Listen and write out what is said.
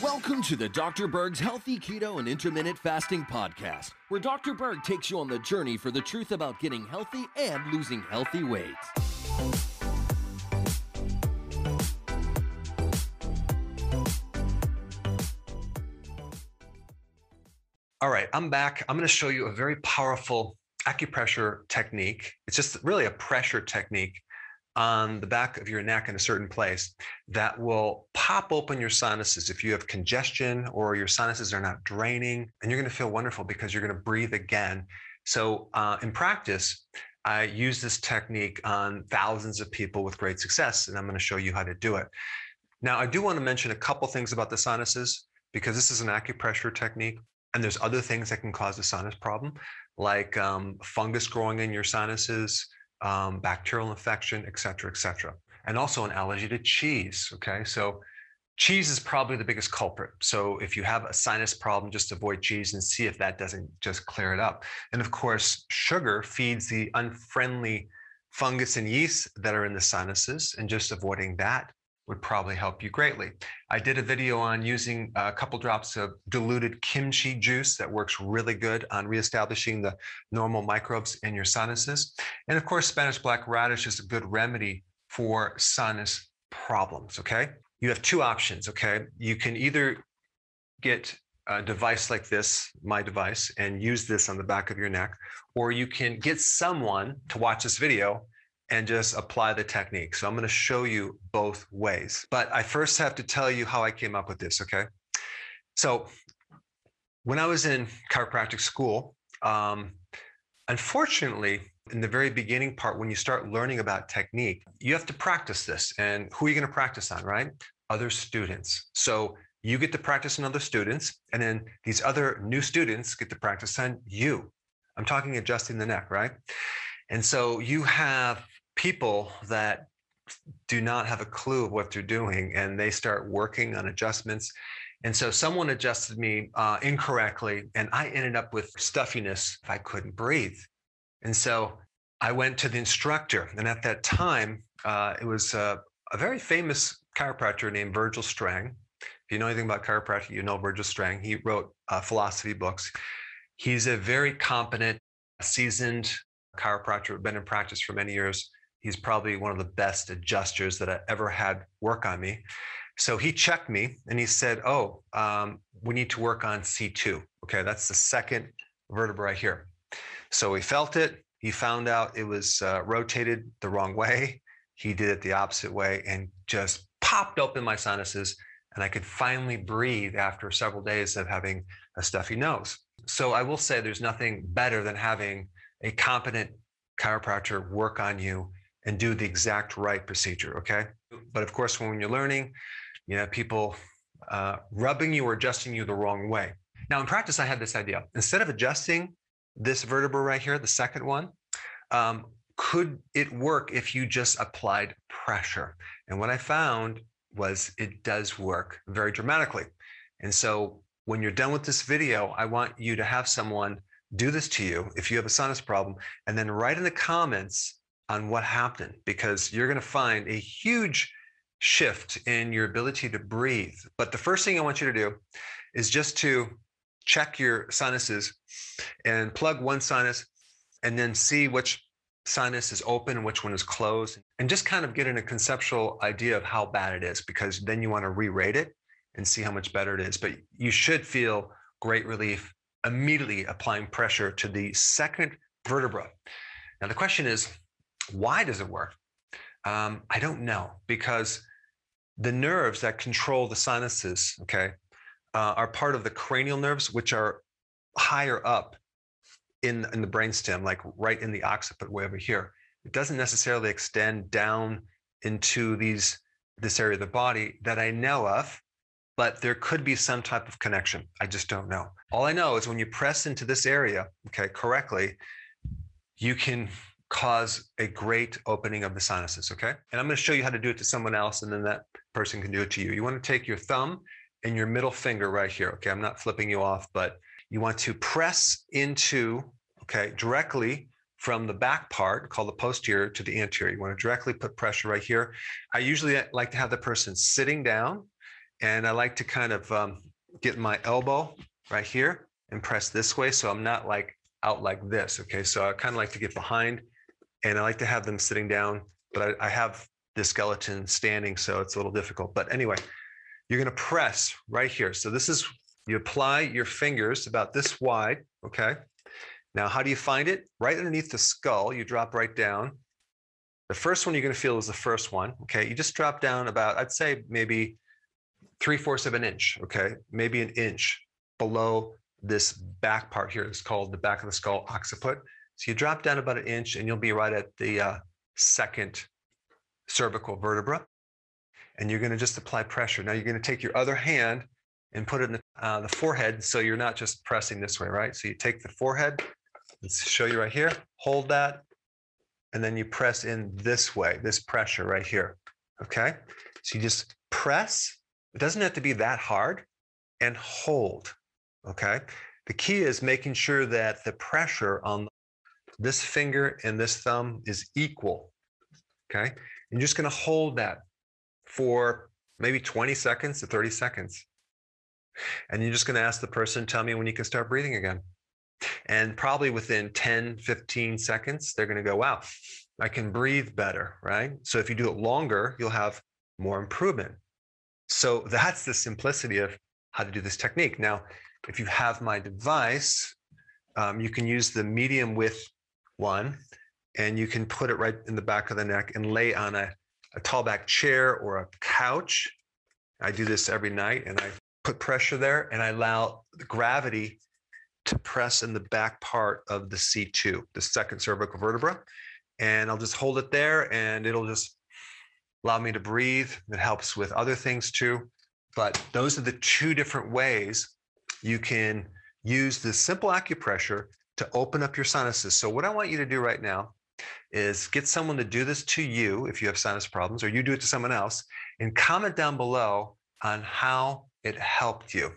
Welcome to the Dr. Berg's Healthy Keto and Intermittent Fasting Podcast, where Dr. Berg takes you on the journey for the truth about getting healthy and losing healthy weight. All right, I'm back. I'm going to show you a very powerful acupressure technique. It's just really a pressure technique on the back of your neck in a certain place that will pop open your sinuses if you have congestion or your sinuses are not draining and you're going to feel wonderful because you're going to breathe again. So uh, in practice i use this technique on thousands of people with great success and i'm going to show you how to do it. Now i do want to mention a couple things about the sinuses because this is an acupressure technique and there's other things that can cause a sinus problem like um, fungus growing in your sinuses um, bacterial infection, et cetera, et cetera. And also an allergy to cheese. Okay. So cheese is probably the biggest culprit. So if you have a sinus problem, just avoid cheese and see if that doesn't just clear it up. And of course, sugar feeds the unfriendly fungus and yeast that are in the sinuses, and just avoiding that would probably help you greatly. I did a video on using a couple drops of diluted kimchi juice that works really good on reestablishing the normal microbes in your sinuses. And of course, Spanish black radish is a good remedy for sinus problems, okay? You have two options, okay? You can either get a device like this, my device, and use this on the back of your neck, or you can get someone to watch this video and just apply the technique. So I'm going to show you both ways. But I first have to tell you how I came up with this, okay? So when I was in chiropractic school, um, unfortunately, in the very beginning part, when you start learning about technique, you have to practice this. And who are you going to practice on, right? Other students. So you get to practice on other students, and then these other new students get to practice on you. I'm talking adjusting the neck, right? And so you have people that do not have a clue of what they're doing and they start working on adjustments. And so someone adjusted me uh, incorrectly and I ended up with stuffiness I couldn't breathe. And so I went to the instructor. And at that time, uh, it was uh, a very famous chiropractor named Virgil Strang. If you know anything about chiropractic, you know Virgil Strang. He wrote uh, philosophy books. He's a very competent, seasoned chiropractor, been in practice for many years. He's probably one of the best adjusters that I ever had work on me. So he checked me and he said, Oh, um, we need to work on C2. Okay, that's the second vertebra right here. So he felt it. He found out it was uh, rotated the wrong way. He did it the opposite way and just popped open my sinuses. And I could finally breathe after several days of having a stuffy nose. So I will say there's nothing better than having a competent chiropractor work on you and do the exact right procedure. Okay. But of course, when you're learning, you know, people uh, rubbing you or adjusting you the wrong way. Now, in practice, I had this idea. Instead of adjusting this vertebra right here, the second one, um, could it work if you just applied pressure? And what I found was it does work very dramatically. And so when you're done with this video, I want you to have someone do this to you if you have a sinus problem, and then write in the comments on what happened because you're going to find a huge shift in your ability to breathe. But the first thing I want you to do is just to check your sinuses and plug one sinus and then see which sinus is open and which one is closed and just kind of get in a conceptual idea of how bad it is because then you want to re-rate it and see how much better it is but you should feel great relief immediately applying pressure to the second vertebra now the question is why does it work? Um, I don't know because the nerves that control the sinuses, okay, uh, are part of the cranial nerves, which are higher up in, in the brainstem, like right in the occiput way over here. It doesn't necessarily extend down into these this area of the body that I know of, but there could be some type of connection. I just don't know. All I know is when you press into this area, okay, correctly, you can cause a great opening of the sinuses, okay? And I'm gonna show you how to do it to someone else and then that person can do it to you. You wanna take your thumb and your middle finger right here, okay? I'm not flipping you off, but you want to press into, okay, directly from the back part called the posterior to the anterior. You want to directly put pressure right here. I usually like to have the person sitting down and I like to kind of um, get my elbow right here and press this way. So I'm not like out like this. Okay. So I kind of like to get behind and I like to have them sitting down, but I, I have the skeleton standing. So it's a little difficult. But anyway, you're going to press right here. So this is, you apply your fingers about this wide. Okay. Now, how do you find it? Right underneath the skull, you drop right down. The first one you're going to feel is the first one. Okay. You just drop down about, I'd say maybe three fourths of an inch. Okay. Maybe an inch below this back part here. It's called the back of the skull occiput. So you drop down about an inch and you'll be right at the uh, second cervical vertebra. And you're going to just apply pressure. Now you're going to take your other hand and put it in the, uh, the forehead so you're not just pressing this way, right? So you take the forehead, let's show you right here, hold that, and then you press in this way, this pressure right here, okay? So you just press, it doesn't have to be that hard, and hold, okay? The key is making sure that the pressure on this finger and this thumb is equal, okay? You're just gonna hold that for maybe 20 seconds to 30 seconds. And you're just going to ask the person, tell me when you can start breathing again. And probably within 10, 15 seconds, they're going to go, wow, I can breathe better, right? So if you do it longer, you'll have more improvement. So that's the simplicity of how to do this technique. Now, if you have my device, um, you can use the medium width one and you can put it right in the back of the neck and lay on a, a tall back chair or a couch. I do this every night and I put pressure there and I allow the gravity to press in the back part of the C2, the second cervical vertebra. And I'll just hold it there and it'll just allow me to breathe. It helps with other things too. But those are the two different ways you can use the simple acupressure to open up your sinuses. So, what I want you to do right now is get someone to do this to you if you have sinus problems, or you do it to someone else, and comment down below on how it helped you.